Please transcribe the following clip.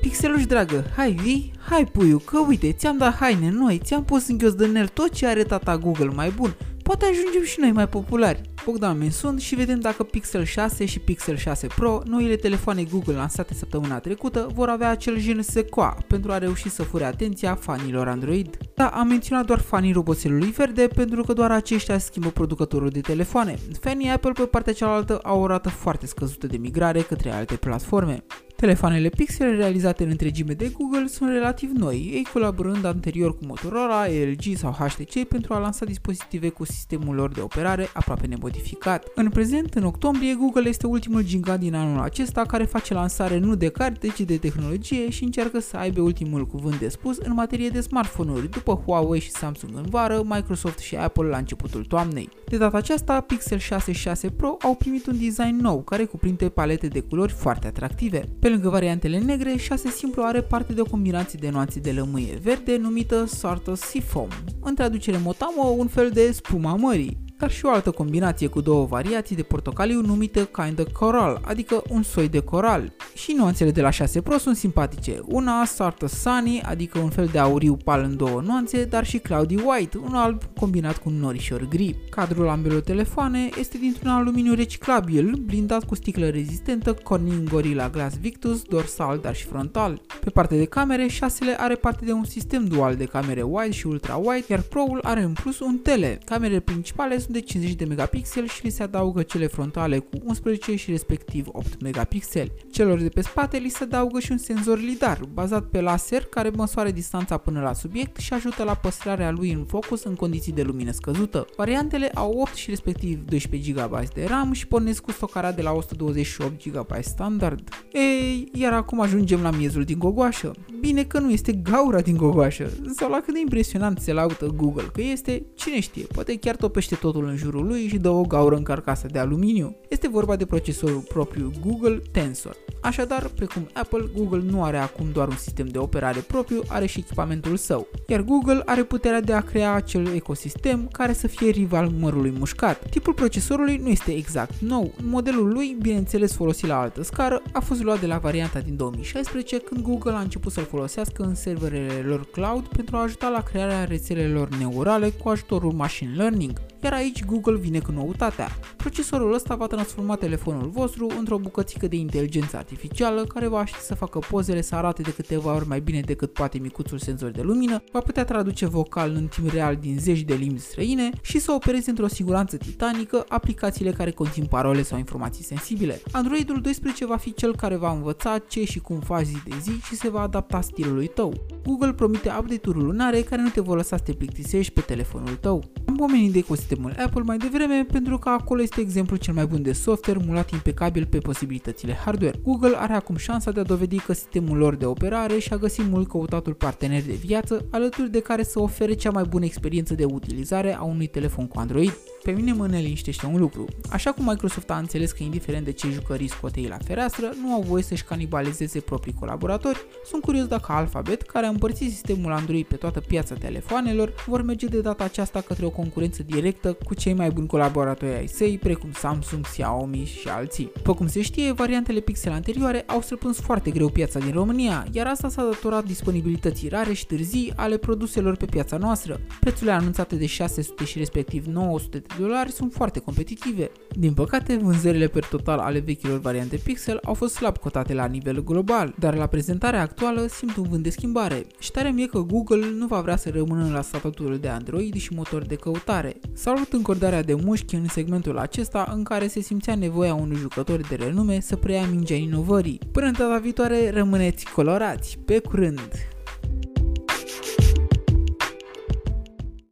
Pixeluș dragă, hai vii? Hai puiu, că uite, ți-am dat haine noi, ți-am pus în ghios de nel tot ce are tata Google mai bun. Poate ajungem și noi mai populari. Bogdan Men sunt și vedem dacă Pixel 6 și Pixel 6 Pro, noile telefoane Google lansate săptămâna trecută, vor avea acel gen secoa pentru a reuși să fure atenția fanilor Android. Da, am menționat doar fanii roboțelului verde pentru că doar aceștia schimbă producătorul de telefoane. Fanii Apple pe partea cealaltă au o rată foarte scăzută de migrare către alte platforme. Telefoanele Pixel realizate în întregime de Google sunt relativ noi, ei colaborând anterior cu Motorola, LG sau HTC pentru a lansa dispozitive cu sistemul lor de operare aproape nemodificat. În prezent, în octombrie, Google este ultimul gigant din anul acesta care face lansare nu de carte, ci de tehnologie și încearcă să aibă ultimul cuvânt de spus în materie de smartphone-uri, după Huawei și Samsung în vară, Microsoft și Apple la începutul toamnei. De data aceasta, Pixel 6 și 6 Pro au primit un design nou care cuprinde palete de culori foarte atractive. Pe lângă variantele negre, 6 Simplu are parte de o combinație de nuanțe de lămâie verde numită Sartă Seafoam, în traducere motamă un fel de spuma mării dar și o altă combinație cu două variații de portocaliu numită Kinda Coral, adică un soi de coral. Și nuanțele de la 6 Pro sunt simpatice, una Sartă Sunny, adică un fel de auriu pal în două nuanțe, dar și Cloudy White, un alb combinat cu un norișor gri. Cadrul ambelor telefoane este dintr-un aluminiu reciclabil, blindat cu sticlă rezistentă Corning Gorilla Glass Victus, dorsal, dar și frontal. Pe partea de camere, 6 are parte de un sistem dual de camere wide și ultra-wide, iar Pro-ul are în plus un tele. Camerele principale sunt de 50 de megapixel și li se adaugă cele frontale cu 11 și respectiv 8 megapixel. Celor de pe spate li se adaugă și un senzor lidar, bazat pe laser care măsoară distanța până la subiect și ajută la păstrarea lui în focus în condiții de lumină scăzută. Variantele au 8 și respectiv 12 GB de RAM și pornesc cu stocarea de la 128 GB standard. Ei, iar acum ajungem la miezul din gogoașă. Bine că nu este gaura din gogoașă, sau la cât de impresionant se laudă Google că este, cine știe, poate chiar topește totul totul în jurul lui și dă o gaură în carcasă de aluminiu. Este vorba de procesorul propriu Google Tensor. Așadar, precum Apple, Google nu are acum doar un sistem de operare propriu, are și echipamentul său. Iar Google are puterea de a crea acel ecosistem care să fie rival mărului mușcat. Tipul procesorului nu este exact nou. Modelul lui, bineînțeles folosit la altă scară, a fost luat de la varianta din 2016 când Google a început să-l folosească în serverele lor cloud pentru a ajuta la crearea rețelelor neurale cu ajutorul machine learning. Iar aici Google vine cu noutatea. Procesorul ăsta va transforma telefonul vostru într-o bucățică de inteligență artificială care va ști să facă pozele să arate de câteva ori mai bine decât poate micuțul senzor de lumină, va putea traduce vocal în timp real din zeci de limbi străine și să opereze într-o siguranță titanică aplicațiile care conțin parole sau informații sensibile. Androidul 12 va fi cel care va învăța ce și cum faci zi de zi și se va adapta stilului tău. Google promite update-uri lunare care nu te vor lăsa să te plictisești pe telefonul tău. Am pomenit de ecosistemul Apple mai devreme pentru că acolo este exemplul cel mai bun de software mulat impecabil pe posibilitățile hardware. Google are acum șansa de a dovedi că sistemul lor de operare și-a găsit mult căutatul partener de viață, alături de care să ofere cea mai bună experiență de utilizare a unui telefon cu Android. Pe mine mă neliniștește un lucru. Așa cum Microsoft a înțeles că indiferent de ce jucării scoate ei la fereastră, nu au voie să-și canibalizeze proprii colaboratori, sunt curios dacă Alphabet, care a împărțit sistemul Android pe toată piața telefoanelor, vor merge de data aceasta către o concurență directă cu cei mai buni colaboratori ai săi, precum Samsung, Xiaomi și alții. După cum se știe, variantele Pixel anterioare au străpuns foarte greu piața din România, iar asta s-a datorat disponibilității rare și târzii ale produselor pe piața noastră. Prețurile anunțate de 600 și respectiv 900 de dolari sunt foarte competitive. Din păcate, vânzările per total ale vechilor variante Pixel au fost slab cotate la nivel global, dar la prezentarea actuală simt un vânt de schimbare și tare mie că Google nu va vrea să rămână la statutul de Android și motor de căutare. Salut încordarea de mușchi în segmentul acesta în care se simțea nevoia unui jucător de renume să preia mingea inovării. Până în data viitoare, rămâneți colorați! Pe curând!